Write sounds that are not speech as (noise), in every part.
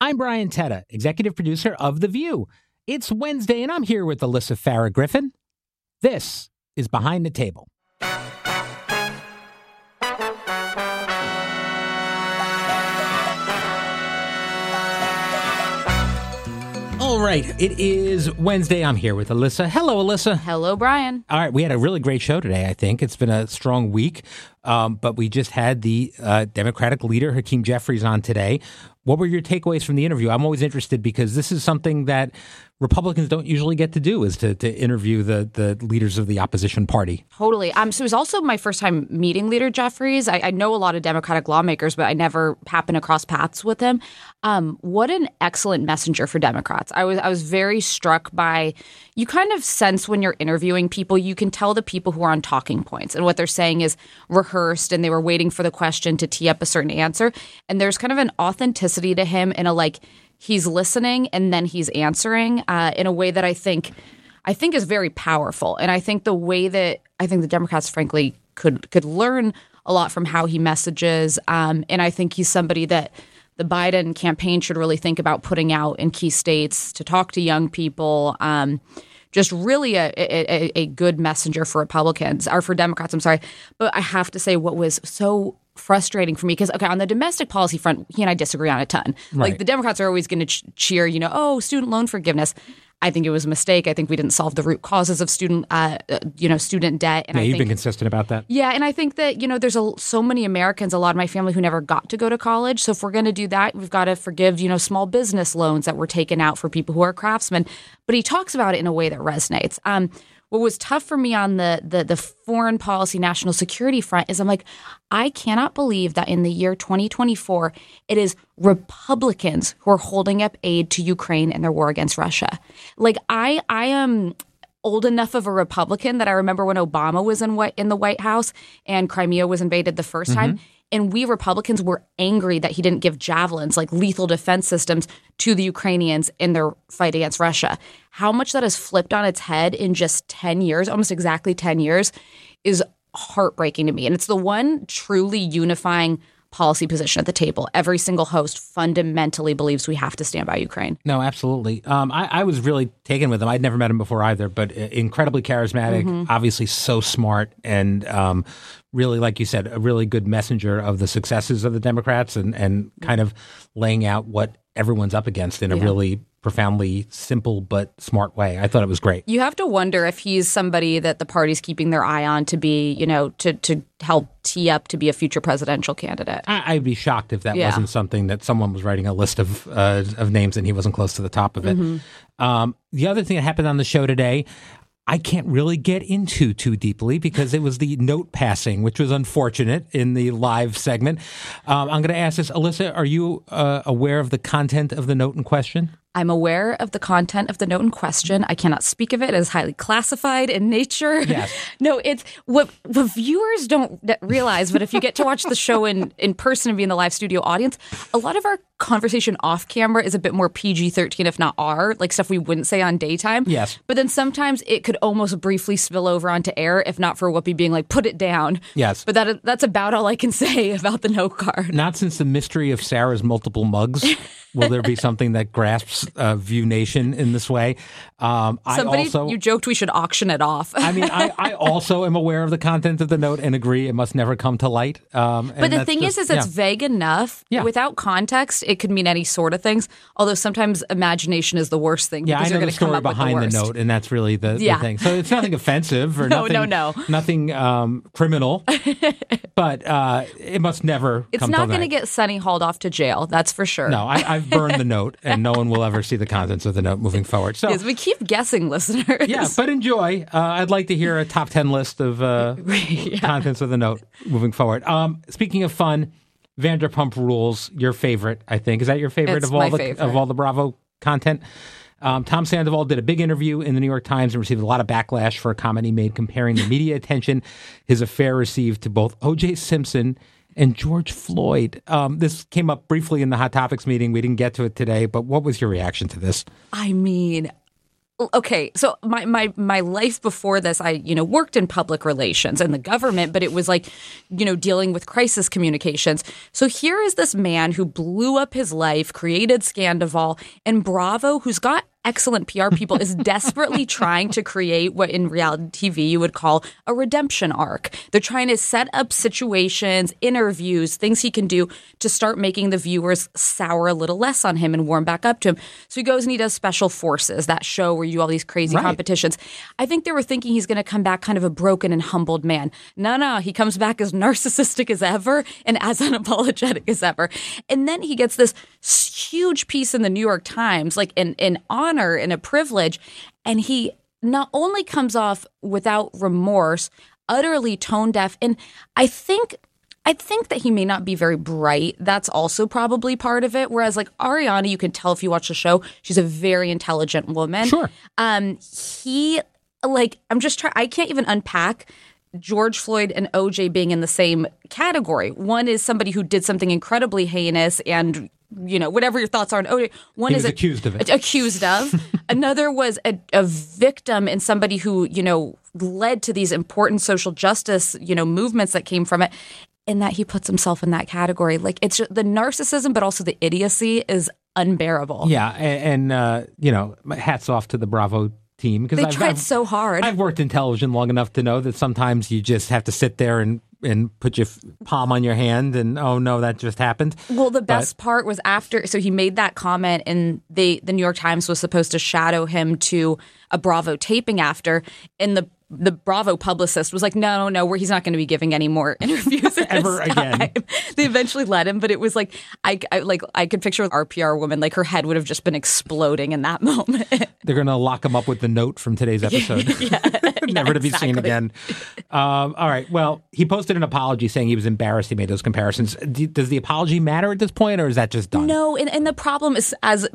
I'm Brian Teta, executive producer of The View. It's Wednesday, and I'm here with Alyssa Farah Griffin. This is Behind the Table. All right, it is Wednesday. I'm here with Alyssa. Hello, Alyssa. Hello, Brian. All right, we had a really great show today, I think. It's been a strong week, um, but we just had the uh, Democratic leader, Hakeem Jeffries, on today. What were your takeaways from the interview? I'm always interested because this is something that Republicans don't usually get to do is to, to interview the, the leaders of the opposition party. Totally. Um, so it was also my first time meeting Leader Jeffries. I, I know a lot of Democratic lawmakers, but I never happened across paths with him. Um, what an excellent messenger for Democrats. I was I was very struck by you kind of sense when you're interviewing people, you can tell the people who are on talking points and what they're saying is rehearsed and they were waiting for the question to tee up a certain answer. And there's kind of an authenticity to him in a like he's listening and then he's answering uh, in a way that I think I think is very powerful. And I think the way that I think the Democrats, frankly, could could learn a lot from how he messages. Um, and I think he's somebody that the Biden campaign should really think about putting out in key states to talk to young people. Um, just really a, a, a good messenger for Republicans or for Democrats. I'm sorry, but I have to say what was so frustrating for me because okay on the domestic policy front he and i disagree on a ton Right. like the democrats are always going to ch- cheer you know oh student loan forgiveness i think it was a mistake i think we didn't solve the root causes of student uh, uh, you know student debt and Yeah, i you've think been consistent about that. yeah, and I think that you know there's a, so many Americans, a lot of my family who never got to go to college. So if we're going to do that, we've got to forgive you know small business loans that were taken out for people who are craftsmen. But he talks about it in a way that resonates. Um, what was tough for me on the, the the foreign policy, national security front is I'm like, I cannot believe that in the year 2024 it is Republicans who are holding up aid to Ukraine in their war against Russia. Like I I am old enough of a Republican that I remember when Obama was in what in the White House and Crimea was invaded the 1st mm-hmm. time. And we Republicans were angry that he didn't give javelins, like lethal defense systems, to the Ukrainians in their fight against Russia. How much that has flipped on its head in just 10 years, almost exactly 10 years, is heartbreaking to me. And it's the one truly unifying policy position at the table. Every single host fundamentally believes we have to stand by Ukraine. No, absolutely. Um, I, I was really taken with him. I'd never met him before either, but uh, incredibly charismatic, Mm-hmm. obviously so smart, and um, really, like you said, a really good messenger of the successes of the Democrats and, and kind of laying out what everyone's up against in a Yeah. really profoundly simple but smart way. I thought it was great. You have to wonder if he's somebody that the party's keeping their eye on to be, you know, to to help tee up to be a future presidential candidate. I, I'd be shocked if that Yeah. wasn't something that someone was writing a list of uh, of names and he wasn't close to the top of it. Mm-hmm. Um, the other thing that happened on the show today, I can't really get into too deeply because it was the note passing, which was unfortunate in the live segment. Um, I'm going to ask this, Alyssa. Are you uh, aware of the content of the note in question? I'm aware of the content of the note in question. I cannot speak of it as highly classified in nature. (laughs) Yes. no, it's what, what viewers don't realize, but if you get to watch the show in, in person and be in the live studio audience, a lot of our conversation off camera is a bit more PG 13, if not R, like stuff we wouldn't say on daytime. Yes. But then sometimes it could almost briefly spill over onto air, if not for Whoopi being like, put it down. Yes. But that that's about all I can (laughs) say about the note card. Not since the mystery of Sara's multiple mugs. Will there be something that grasps uh, View Nation in this way? Um, Somebody, I also, you joked we should auction it off. I mean, I, I (laughs) also am aware of the content of the note and agree it must never come to light. Um, and But the thing just- is, is it's vague enough. Yeah. Without context, it could mean any sort of things. Although sometimes imagination is the worst thing. Yeah, I know the going to come story behind the, worst. note, and that's really the, the thing. So it's nothing (laughs) offensive or No, nothing, no, no. nothing um, criminal, (laughs) but uh, it must never. It's not going to get Sunny hauled off to jail. That's for sure. No, I, I've burned the note, and no one will ever see the contents of the note moving forward. So Yes, we keep guessing, listeners. yeah, but enjoy. Uh, I'd like to hear a top ten list of uh, (laughs) contents of the note moving forward. Um, speaking of fun, Vanderpump Rules, your favorite, I think. Is that your favorite It's of all the favorite. of all the Bravo content? Um, Tom Sandoval did a big interview in the New York Times and received a lot of backlash for a comment he made comparing the media attention his affair received to both O.J. Simpson and George Floyd. Um, this came up briefly in the Hot Topics meeting. We didn't get to it today, but what was your reaction to this? I mean, okay, so my my my life before this, I you know worked in public relations and the government, but it was like you know dealing with crisis communications. So here is this man who blew up his life, created Scandoval, and Bravo, who's got excellent PR people, is desperately (laughs) trying to create what in reality TV you would call a redemption arc. They're trying to set up situations, interviews, things he can do to start making the viewers sour a little less on him and warm back up to him. So he goes and he does Special Forces, that show where you do all these crazy Right. competitions. I think they were thinking he's going to come back kind of a broken and humbled man. No, no, he comes back as narcissistic as ever and as (laughs) unapologetic as ever. And then he gets this huge piece in the New York Times, like an, an honor and a privilege. And he not only comes off without remorse, utterly tone deaf. And I think I think that he may not be very bright. That's also probably part of it. Whereas like Ariana, you can tell if you watch the show, she's a very intelligent woman. Sure. Um, he like I'm just trying. I can't even unpack. George Floyd and OJ being in the same category. One is somebody who did something incredibly heinous and you know whatever your thoughts are on OJ. One is a- accused of it. accused of. (laughs) Another was a, a victim and somebody who, you know, led to these important social justice, you know, movements that came from it. And that he puts himself in that category. Like it's just, the narcissism, but also the idiocy is unbearable. Yeah, and, and uh, you know, hats off to the Bravo team because They I've, tried I've- so hard. I've worked in television long enough to know that sometimes you just have to sit there and and put your palm on your hand and oh no, that just happened. Well, the best part was after. So he made that comment, and they the New York Times was supposed to shadow him to a Bravo taping after, and the the Bravo publicist was like, "No, no, no, where he's not going to be giving any more (laughs) interviews Ever again. They eventually let him, but it was like I, I like I could picture our PR woman, like her head would have just been exploding in that (laughs) moment. They're going to lock him up with the note from today's (laughs) episode. Never to be seen again. Um, all right. Well, he posted an apology saying he was embarrassed he made those comparisons. Do- Does the apology matter at this point, or is that just done? No, and, and the problem is, as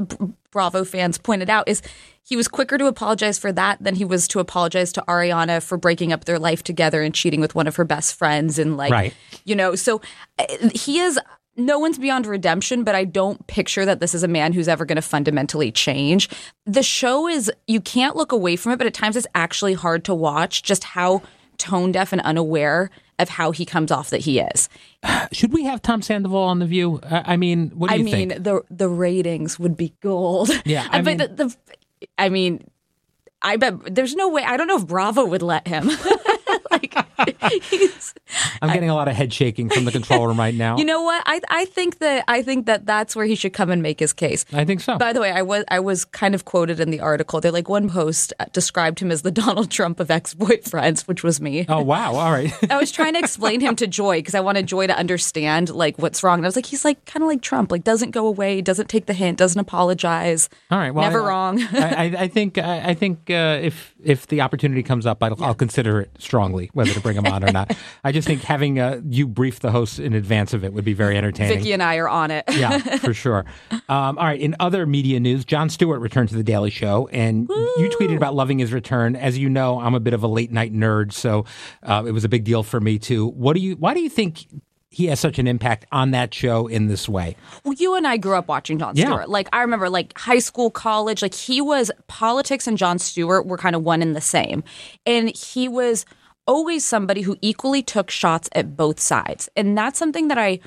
Bravo fans pointed out, is he was quicker to apologize for that than he was to apologize to Ariana for breaking up their life together and cheating with one of her best friends. And like, Right. you know, so uh, he is. No one's beyond redemption, but I don't picture that this is a man who's ever going to fundamentally change. The show is, you can't look away from it, but at times it's actually hard to watch just how tone deaf and unaware of how he comes off that he is. (sighs) Should we have Tom Sandoval on the View? I, I mean, what do I you mean, think? the the ratings would be gold. Yeah, (laughs) I but mean- the, the, I mean, I bet there's no way. I don't know if Bravo would let him. (laughs) (laughs) like, I'm getting a lot of head shaking from the control room right now. (laughs) you know what? I I think that I think that that's where he should come and make his case. I think so. By the way, I was I was kind of quoted in the article. They're like one post described him as the (laughs) Donald Trump of ex boyfriends, which was me. oh wow! All right. I was trying to explain him to Joy because I wanted Joy to understand like what's wrong. And I was like, he's like kind of like Trump, like doesn't go away, doesn't take the hint, doesn't apologize. All right. Well, Never I- wrong. I, I, think I, I think uh, if if the opportunity comes up, I'll, I'll consider it strongly whether to bring him on or not. (laughs) I just think having uh, you brief the hosts in advance of it would be very entertaining. Vicky and I are on it. yeah, (laughs) for sure. Um, all right. In other media news, Jon Stewart returned to the Daily Show, and you tweeted about loving his return. As you know, I'm a bit of a late night nerd, so uh, it was a big deal for me too. What do you? Why do you think he has such an impact on that show in this way? Well, you and I grew up watching Jon Yeah. Stewart. Like I remember, like high school, college. Like he was politics and Jon Stewart were kind of one and the same, and he was always somebody who equally took shots at both sides, and that's something that I.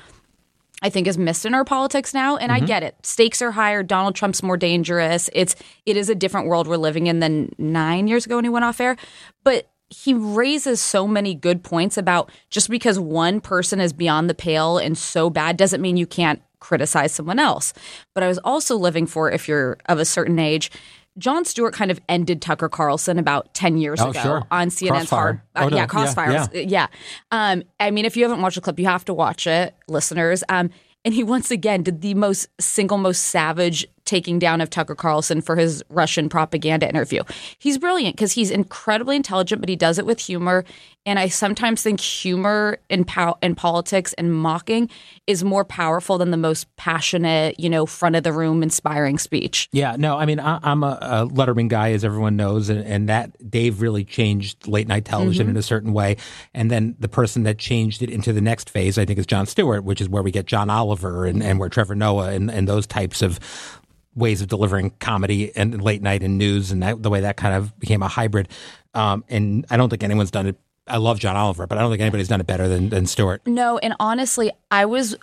I think is missed in our politics now, and I mm-hmm. get it. Stakes are higher. Donald Trump's more dangerous. It's it is a different world we're living in than nine years ago when he went off air. But he raises so many good points about just because one person is beyond the pale and so bad doesn't mean you can't criticize someone else. But I was also living for if you're of a certain age. Jon Stewart kind of ended Tucker Carlson about 10 years Oh, ago sure. on CNN's Crossfire. Hard. Oh, uh, no. yeah, Yeah, Crossfire. yeah. Yeah. Um, I mean, if you haven't watched the clip, you have to watch it, listeners. Um, and he once again did the most single, most savage taking down of Tucker Carlson for his Russian propaganda interview. He's brilliant because he's incredibly intelligent, but he does it with humor. And I sometimes think humor in, pow- in politics and mocking is more powerful than the most passionate, you know, front of the room, inspiring speech. Yeah, no, I mean, I, am a, a, Letterman guy, as everyone knows, and, and that Dave really changed late night television mm-hmm. in a certain way. And then the person that changed it into the next phase, I think, is Jon Stewart, which is where we get John Oliver and, and where Trevor Noah and, and those types of ways of delivering comedy and late night and news, and that, the way that kind of became a hybrid. Um, and I don't think anyone's done it I love John Oliver, but I don't think anybody's done it better than, than Stewart. No, and honestly, I was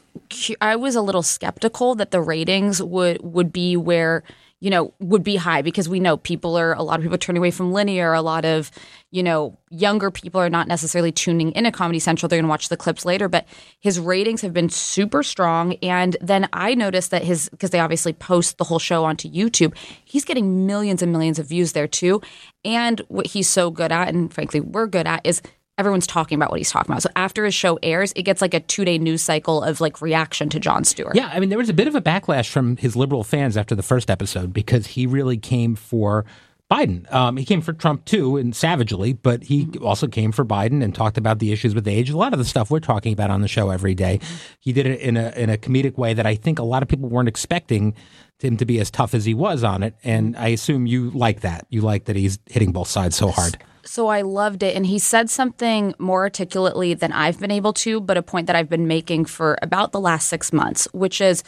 I was a little skeptical that the ratings would would be where you know would be high because we know people are a lot of people turning away from linear. A lot of you know younger people are not necessarily tuning in at Comedy Central. They're going to watch the clips later, but his ratings have been super strong. And then I noticed that his because they obviously post the whole show onto YouTube, he's getting millions and millions of views there too. And what he's so good at, and frankly we're good at, is everyone's talking about what he's talking about. So after his show airs, it gets like a two day news cycle of like reaction to Jon Stewart. Yeah, I mean, there was a bit of a backlash from his liberal fans after the first episode because he really came for Biden. Um, he came for Trump too, and savagely, but he mm-hmm. also came for Biden and talked about the issues with age. A lot of the stuff we're talking about on the show every day. Mm-hmm. He did it in a in a comedic way that I think a lot of people weren't expecting him to be as tough as he was on it. And mm-hmm. I assume you like that. You like that he's hitting both sides so hard. So I loved it. And he said something more articulately than I've been able to, but a point that I've been making for about the last six months, which is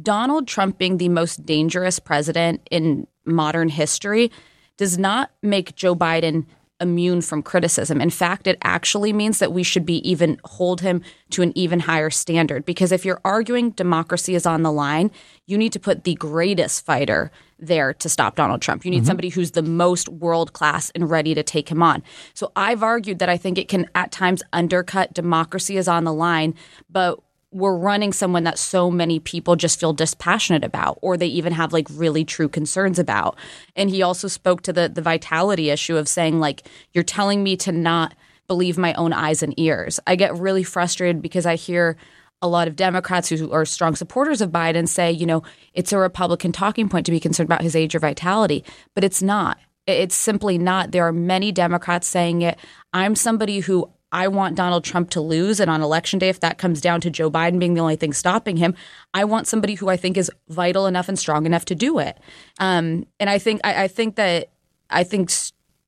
Donald Trump being the most dangerous president in modern history does not make Joe Biden immune from criticism. In fact, it actually means that we should be even hold him to an even higher standard because if you're arguing democracy is on the line, you need to put the greatest fighter there to stop Donald Trump. You need mm-hmm. somebody who's the most world class and ready to take him on. So I've argued that I think it can at times undercut democracy is on the line, but we're running someone that so many people just feel dispassionate about or they even have like really true concerns about. And he also spoke to the the vitality issue of saying like you're telling me to not believe my own eyes and ears. I get really frustrated because I hear a lot of Democrats who are strong supporters of Biden say, you know, it's a Republican talking point to be concerned about his age or vitality, but it's not. It's simply not. There are many Democrats saying it. I'm somebody who I want Donald Trump to lose. And on election day, if that comes down to Joe Biden being the only thing stopping him, I want somebody who I think is vital enough and strong enough to do it. Um, and I think I, I think that I think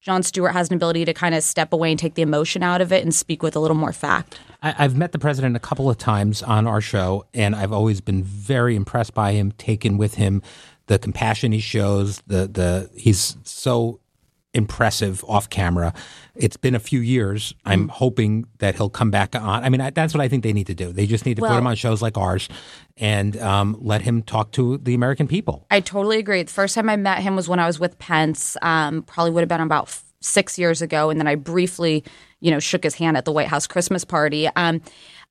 Jon Stewart has an ability to kind of step away and take the emotion out of it and speak with a little more fact. I, have met the president a couple of times on our show, and I've always been very impressed by him, taken with him, the compassion he shows, the the he's so impressive off camera. It's been a few years. I'm mm. hoping that he'll come back on. I mean, I, that's what I think they need to do. They just need to well, put him on shows like ours and um, let him talk to the American people. I totally agree. The first time I met him was when I was with Pence. Um, probably would have been about f- six years ago, and then I briefly, you know, shook his hand at the White House Christmas party. Um,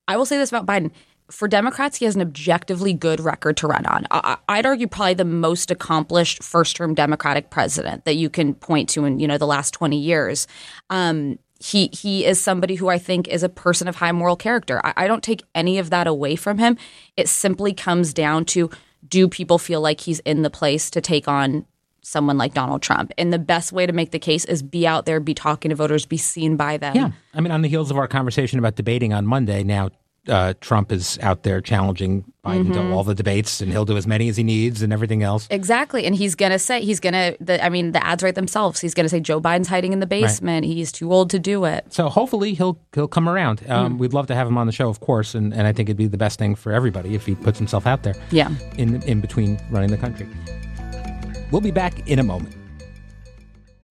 I will say this about Biden for Democrats, he has an objectively good record to run on. I- would argue probably the most accomplished first-term Democratic president that you can point to in you know the last twenty years. Um, he he is somebody who I think is a person of high moral character. I, I don't take any of that away from him. It simply comes down to do people feel like he's in the place to take on someone like Donald Trump. And the best way to make the case is be out there, be talking to voters, be seen by them. Yeah. I mean, on the heels of our conversation about debating on Monday, now uh, Trump is out there challenging Biden mm-hmm. to all the debates, and he'll do as many as he needs and everything else. Exactly, and he's gonna say he's gonna. The, I mean, the ads write themselves. He's gonna say Joe Biden's hiding in the basement. Right. He's too old to do it. So hopefully he'll he'll come around. Um, mm. We'd love to have him on the show, of course, and, and I think it'd be the best thing for everybody if he puts himself out there. Yeah, in in between running the country. We'll be back in a moment.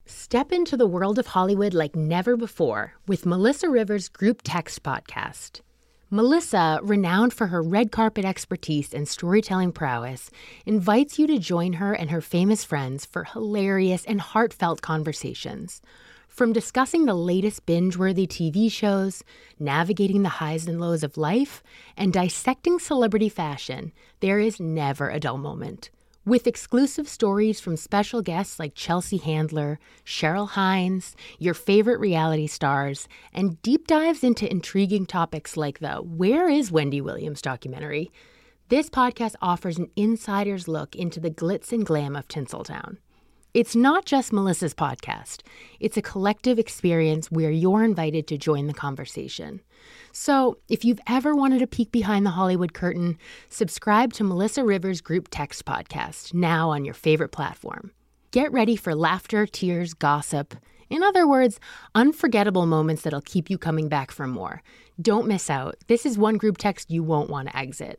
Step into the world of Hollywood like never before with Melissa Rivers' Group Text podcast. Melissa, renowned for her red carpet expertise and storytelling prowess, invites you to join her and her famous friends for hilarious and heartfelt conversations. From discussing the latest binge worthy TV shows, navigating the highs and lows of life, and dissecting celebrity fashion, there is never a dull moment. With exclusive stories from special guests like Chelsea Handler, Cheryl Hines, your favorite reality stars, and deep dives into intriguing topics like the Where is Wendy Williams documentary, This podcast offers an insider's look into the glitz and glam of Tinseltown. It's not just Melissa's podcast, it's a collective experience where you're invited to join the conversation. So, if you've ever wanted a peek behind the Hollywood curtain, subscribe to Melissa Rivers' Group Text podcast now on your favorite platform. Get ready for laughter, tears, gossip. In other words, unforgettable moments that'll keep you coming back for more. Don't miss out. This is one group text you won't want to exit.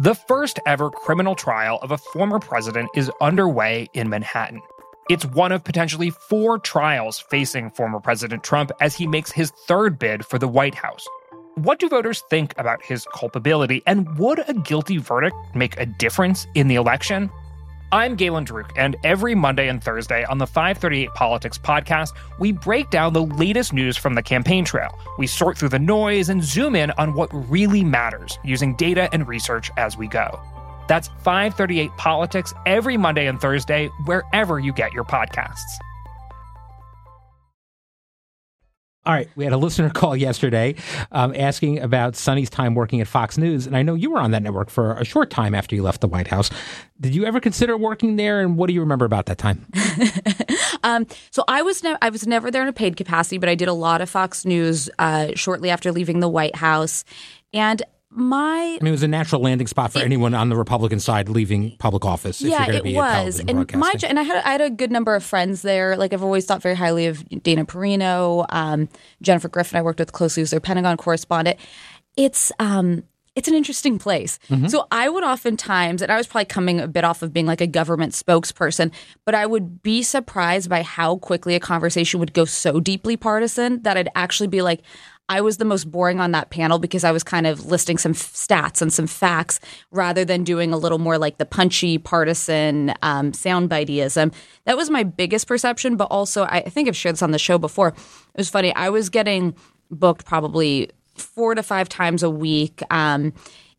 The first ever criminal trial of a former president is underway in Manhattan. It's one of potentially four trials facing former President Trump as he makes his third bid for the White House. What do voters think about his culpability, and would a guilty verdict make a difference in the election? I'm Galen Druke, and every Monday and Thursday on the 538 Politics podcast, we break down the latest news from the campaign trail. We sort through the noise and zoom in on what really matters using data and research as we go. That's 538 Politics every Monday and Thursday, wherever you get your podcasts. All right, we had a listener (laughs) call yesterday um, asking about Sunny's time working at Fox News, and I know you were on that network for a short time after you left the White House. Did you ever consider working there, and what do you remember about that time? (laughs) um, so I was ne- I was never there in a paid capacity, but I did a lot of Fox News uh, shortly after leaving the White House, and my I mean, it was a natural landing spot for it, anyone on the Republican side leaving public office. Yeah, it was, and my and I had I had a good number of friends there. Like I've always thought very highly of Dana Perino, um, Jennifer Griffin. I worked with closely as their Pentagon correspondent. It's um, it's an interesting place. Mm-hmm. So I would oftentimes, and I was probably coming a bit off of being like a government spokesperson, but I would be surprised by how quickly a conversation would go so deeply partisan that I'd actually be like. I was the most boring on that panel because I was kind of listing some f- stats and some facts rather than doing a little more like the punchy partisan um, soundbiteism. That was my biggest perception, but also I think I've shared this on the show before. It was funny. I was getting booked probably four to five times a week. Um,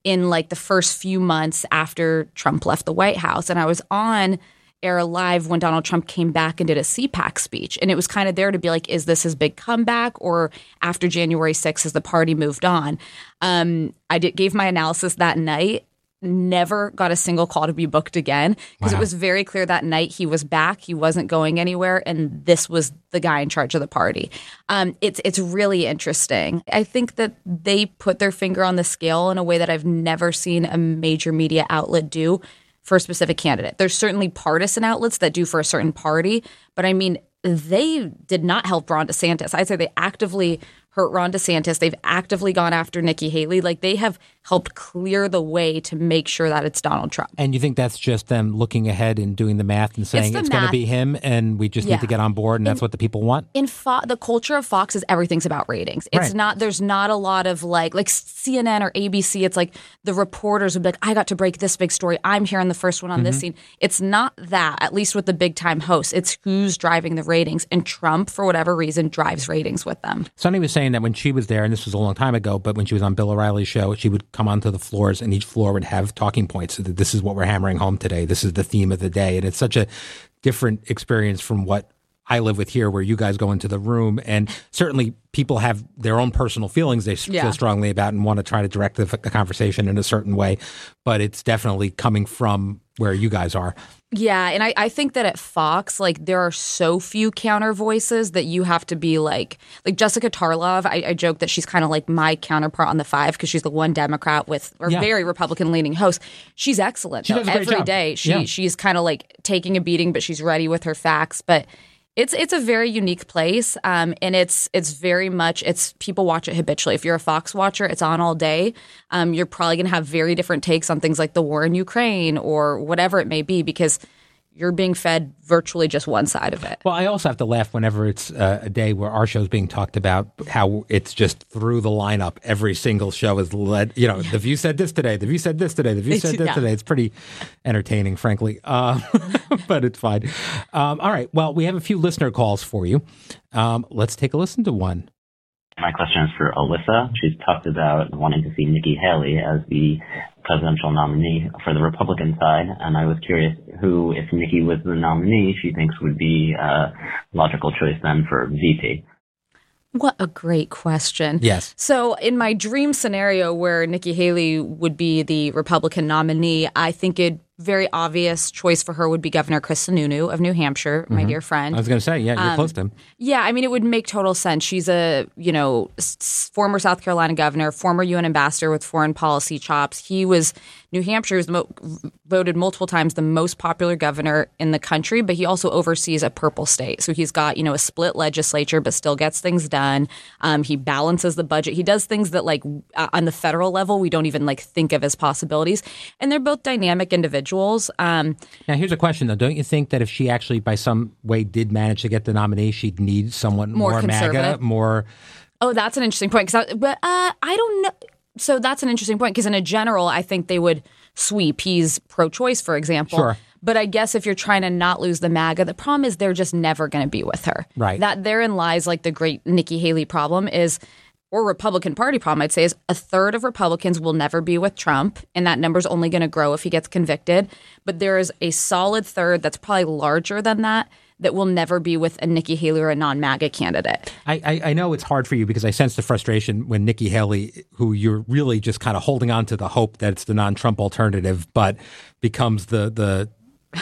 in like the first few months after Trump left the White House. And I was on air live when Donald Trump came back and did a CPAC speech. And it was kind of there to be like, is this his big comeback? Or after January 6th, has the party moved on? Um, I did, gave my analysis that night. Never got a single call to be booked again because wow. it was very clear that night he was back. He wasn't going anywhere, and this was the guy in charge of the party. Um, it's it's really interesting. I think that they put their finger on the scale in a way that I've never seen a major media outlet do for a specific candidate. There's certainly partisan outlets that do for a certain party, but I mean, they did not help Ron DeSantis. I'd say they actively hurt Ron DeSantis. They've actively gone after Nikki Haley. Like they have helped clear the way to make sure that it's Donald Trump. And you think that's just them looking ahead and doing the math and saying it's, it's going to be him and we just yeah. need to get on board and in, that's what the people want? In Fo- the culture of Fox is everything's about ratings. It's right. not there's not a lot of like like CNN or ABC it's like the reporters would be like I got to break this big story. I'm here on the first one on mm-hmm. this scene. It's not that at least with the big time hosts. It's who's driving the ratings and Trump for whatever reason drives ratings with them. Sunny was saying that when she was there and this was a long time ago but when she was on Bill O'Reilly's show she would come onto the floors and each floor would have talking points. So that this is what we're hammering home today. This is the theme of the day. And it's such a different experience from what I live with here, where you guys go into the room, and certainly people have their own personal feelings they yeah. feel strongly about and want to try to direct the, the, conversation in a certain way. But it's definitely coming from where you guys are. Yeah, and I, I think that at Fox, like there are so few counter voices that you have to be like like Jessica Tarlov. I, I joke that she's kind of like my counterpart on the five because she's the one Democrat with or yeah. very Republican leaning host. She's excellent. She every job. day. She yeah. she's kind of like taking a beating, but she's ready with her facts. But it's it's a very unique place, um, and it's it's very much it's people watch it habitually. If you're a Fox watcher, it's on all day. Um, you're probably going to have very different takes on things like the war in Ukraine or whatever it may be because you're being fed virtually just one side of it. Well, I also have to laugh whenever it's uh, a day where our show's being talked about, how it's just through the lineup. Every single show is led, you know, The View said this today, The View said this today, The View said this Yeah. today. It's pretty entertaining, frankly, uh, (laughs) but it's fine. Um, all right. Well, we have a few listener calls for you. Um, let's take a listen to one. My question is for Alyssa. She's talked about wanting to see Nikki Haley as the presidential nominee for the Republican side, and I was curious who, if Nikki was the nominee, she thinks would be a logical choice then for VP. What a great question. Yes. So, in my dream scenario where Nikki Haley would be the Republican nominee, I think a very obvious choice for her would be Governor Chris Sununu of New Hampshire, my dear friend. I was going to say, yeah, you're close to him. Yeah, I mean, it would make total sense. She's a, you know, s- former South Carolina governor, former UN ambassador with foreign policy chops. He was, New Hampshire was mo- voted multiple times the most popular governor in the country, but he also oversees a purple state. So he's got, you know, a split legislature, but still gets things done. Um, he balances the budget. He does things that, like, uh, on the federal level, we don't even, like, think of as possibilities. And they're both dynamic individuals. Um, Now, here's a question, though. Don't you think that if she actually, by some way, did manage to get the nominee, she'd need someone More more, MAGA, more. Oh, that's an interesting point. Because, but uh, I don't know. So that's an interesting point because, in a general, I think they would sweep. He's pro-choice, for example. Sure. But I guess if you're trying to not lose the MAGA, the problem is they're just never going to be with her. Right. That therein lies like the great Nikki Haley problem is, or Republican Party problem, I'd say, is a third of Republicans will never be with Trump, and that number's only going to grow if he gets convicted. But there is a solid third that's probably larger than that that will never be with a Nikki Haley or a non-MAGA candidate. I, I, I know it's hard for you because I sense the frustration when Nikki Haley, who you're really just kind of holding on to the hope that it's the non-Trump alternative, but becomes the the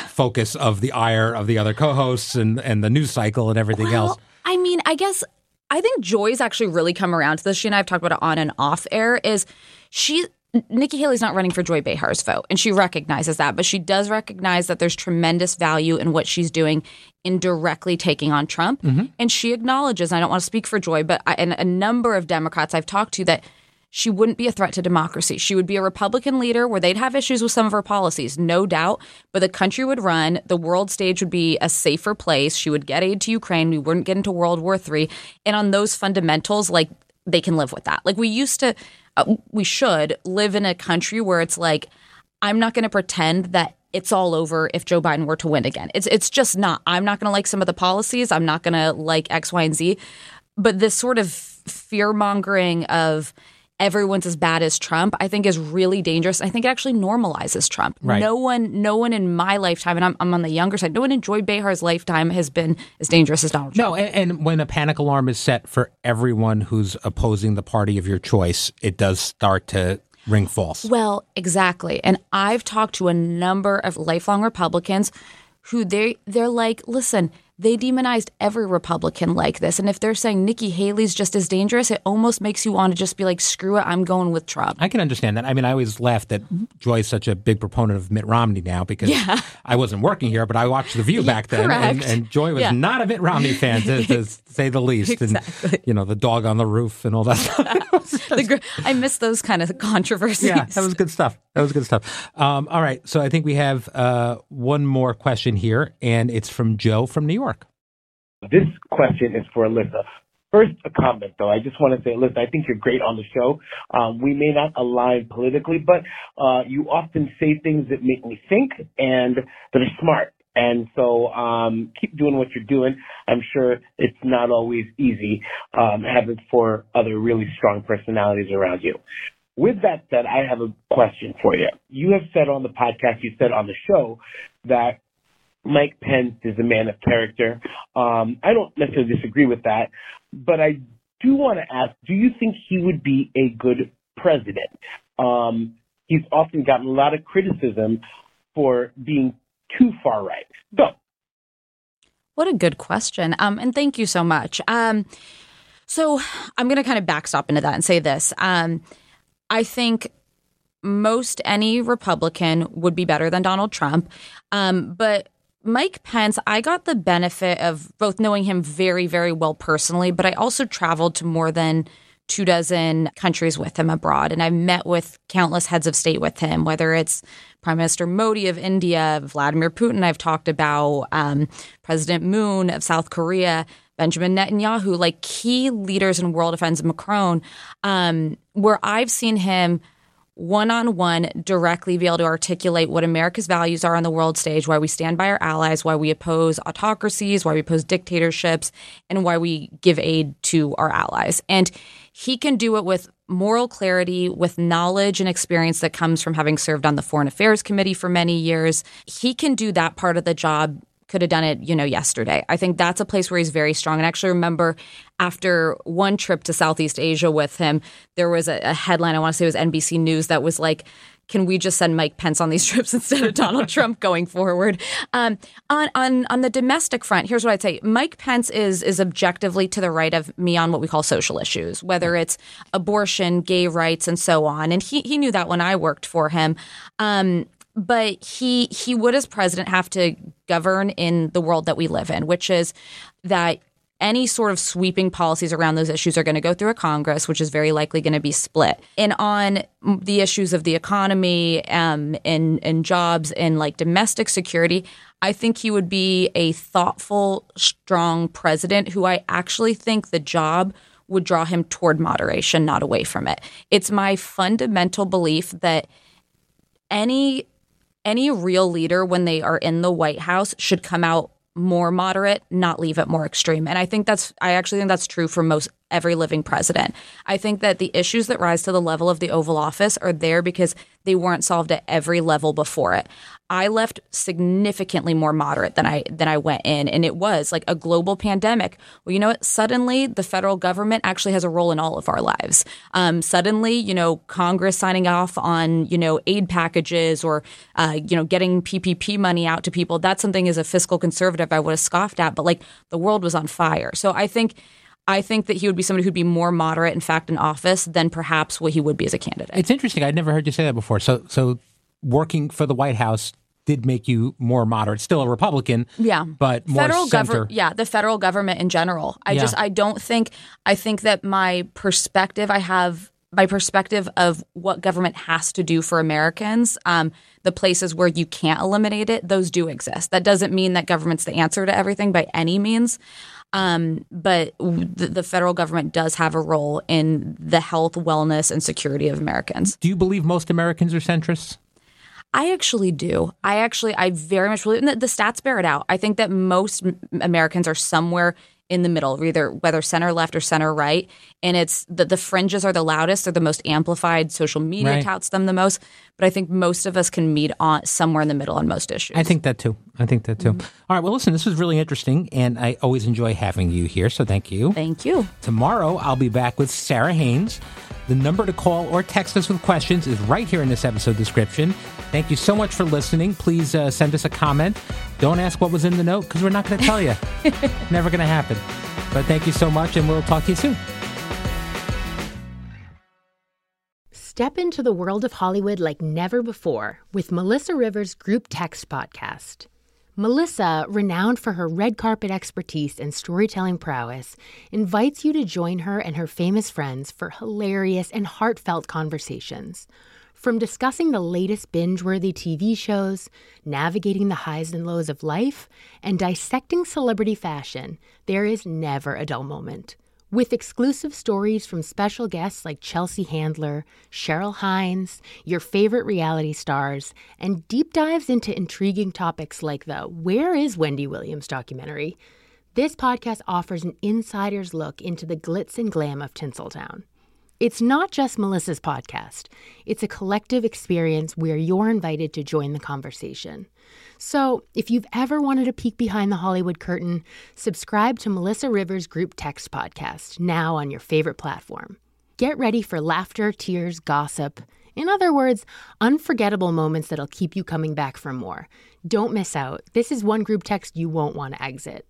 focus of the ire of the other co-hosts and, and the news cycle and everything else. I mean, I guess I think Joy's actually really come around to this. She and I have talked about it on and off air. Is she? Nikki Haley's not running for Joy Behar's vote, and she recognizes that, but she does recognize that there's tremendous value in what she's doing in directly taking on Trump. Mm-hmm. And she acknowledges, and I don't want to speak for Joy, but I, and a number of Democrats I've talked to that she wouldn't be a threat to democracy. She would be a Republican leader where they'd have issues with some of her policies, no doubt, but the country would run. The world stage would be a safer place. She would get aid to Ukraine. We wouldn't get into World War III. And on those fundamentals, like they can live with that. Like we used to, uh, we should live in a country where it's like, I'm not going to pretend that it's all over if Joe Biden were to win again. It's it's just not. I'm not going to like some of the policies. I'm not going to like X, Y, and Z. But this sort of fear mongering of everyone's as bad as Trump, I think is really dangerous. I think it actually normalizes Trump. Right. No one, no one in my lifetime, and I'm, I'm on the younger side. No one in Joy Behar's lifetime has been as dangerous as Donald Trump. No, and, and when a panic alarm is set for everyone who's opposing the party of your choice, it does start to ring false. Well, exactly. And I've talked to a number of lifelong Republicans who they they're like, listen, they demonized every Republican like this. And if they're saying Nikki Haley's just as dangerous, it almost makes you want to just be like, screw it, I'm going with Trump. I can understand that. I mean, I always laugh that Joy is such a big proponent of Mitt Romney now because I wasn't working here, but I watched The View back then, and, and Joy was Yeah. not a Mitt Romney fan, to, to (laughs) say the least. And, you know, the dog on the roof and all that (laughs) stuff. (laughs) Gr- I miss those kind of controversies. yeah, that was good stuff. That was good stuff. Um, all right. So I think we have uh, one more question here, and it's from Joe from New York. This question is for Alyssa. First, a comment though. I just want to say, Alyssa, I think you're great on the show. Um, we may not align politically, but uh, you often say things that make me think and that are smart. And so um, keep doing what you're doing. I'm sure it's not always easy um, having four other really strong personalities around you. With that said, I have a question for you. You have said on the podcast, you said on the show that Mike Pence is a man of character. Um, I don't necessarily disagree with that, but I do want to ask: Do you think he would be a good president? Um, he's often gotten a lot of criticism for being too far right. So, What a good question. Um, and thank you so much. Um, so I'm going to kind of backstop into that and say this. Um, I think most any Republican would be better than Donald Trump. Um, but Mike Pence, I got the benefit of both knowing him very, very well personally, but I also traveled to more than two dozen countries with him abroad. And I've met with countless heads of state with him, whether it's Prime Minister Modi of India, Vladimir Putin, I've talked about, um, President Moon of South Korea. Benjamin Netanyahu, like key leaders in world defense, of Macron, um, where I've seen him one on one directly be able to articulate what America's values are on the world stage, why we stand by our allies, why we oppose autocracies, why we oppose dictatorships, and why we give aid to our allies. And he can do it with moral clarity, with knowledge and experience that comes from having served on the Foreign Affairs Committee for many years. He can do that part of the job could have done it, you know, yesterday. I think that's a place where he's very strong. And I actually remember after one trip to Southeast Asia with him, there was a, a headline, I want to say it was NBC News, that was like, can we just send Mike Pence on these (laughs) trips instead of Donald (laughs) Trump going forward? Um, on on on the domestic front, here's what I'd say: Mike Pence is is objectively to the right of me on what we call social issues, whether it's abortion, gay rights, and so on. And he he knew that when I worked for him. Um, but he he would as president have to govern in the world that we live in which is that any sort of sweeping policies around those issues are going to go through a Congress, which is very likely going to be split. And on the issues of the economy um, and, and jobs and like domestic security, I think he would be a thoughtful, strong president who I actually think the job would draw him toward moderation, not away from it. It's my fundamental belief that any any real leader, when they are in the White House, should come out more moderate, not leave it more extreme. And I think that's, I actually think that's true for most every living president. I think that the issues that rise to the level of the Oval Office are there because they weren't solved at every level before it. I left significantly more moderate than I than I went in, and it was like a global pandemic. Well, you know what? Suddenly, the federal government actually has a role in all of our lives. Um, suddenly, you know, Congress signing off on you know aid packages or uh, you know getting PPP money out to people. That's something as a fiscal conservative I would have scoffed at, but like the world was on fire. So I think I think that he would be somebody who'd be more moderate, in fact, in office than perhaps what he would be as a candidate. It's interesting. I'd never heard you say that before. So, so working for the White House did make you more moderate. Still a Republican, yeah, but more federal government. Yeah, the federal government in general. I Yeah. just I don't think I think that my perspective I have my perspective of what government has to do for Americans. Um, the places where you can't eliminate it, those do exist. That doesn't mean that government's the answer to everything by any means. Um, but the, the federal government does have a role in the health, wellness, and security of Americans. Do you believe most Americans are centrists? I actually do. I actually, I very much believe, and the, the stats bear it out. I think that most Americans are somewhere in the middle, either whether center left or center right. And it's the, the fringes are the loudest, they're the most amplified. Social media Right. touts them the most. But I think most of us can meet on somewhere in the middle on most issues. I think that too. I think that too. Mm-hmm. All right. Well, listen, this was really interesting, and I always enjoy having you here. So thank you. Thank you. Tomorrow, I'll be back with Sara Haines. The number to call or text us with questions is right here in this episode description. Thank you so much for listening. Please uh, send us a comment. Don't ask what was in the note because we're not going to tell you. (laughs) Never going to happen. But thank you so much, and we'll talk to you soon. Step into the world of Hollywood like never before with Melissa Rivers' Group Text podcast. Melissa, renowned for her red carpet expertise and storytelling prowess, invites you to join her and her famous friends for hilarious and heartfelt conversations. From discussing the latest binge worthy TV shows, navigating the highs and lows of life, and dissecting celebrity fashion, there is never a dull moment. With exclusive stories from special guests like Chelsea Handler, Cheryl Hines, your favorite reality stars, and deep dives into intriguing topics like the Where is Wendy Williams documentary, this podcast offers an insider's look into the glitz and glam of Tinseltown. It's not just Melissa's podcast, it's a collective experience where you're invited to join the conversation. So, if you've ever wanted a peek behind the Hollywood curtain, subscribe to Melissa Rivers' Group Text podcast now on your favorite platform. Get ready for laughter, tears, gossip. In other words, unforgettable moments that'll keep you coming back for more. Don't miss out. This is one group text you won't want to exit.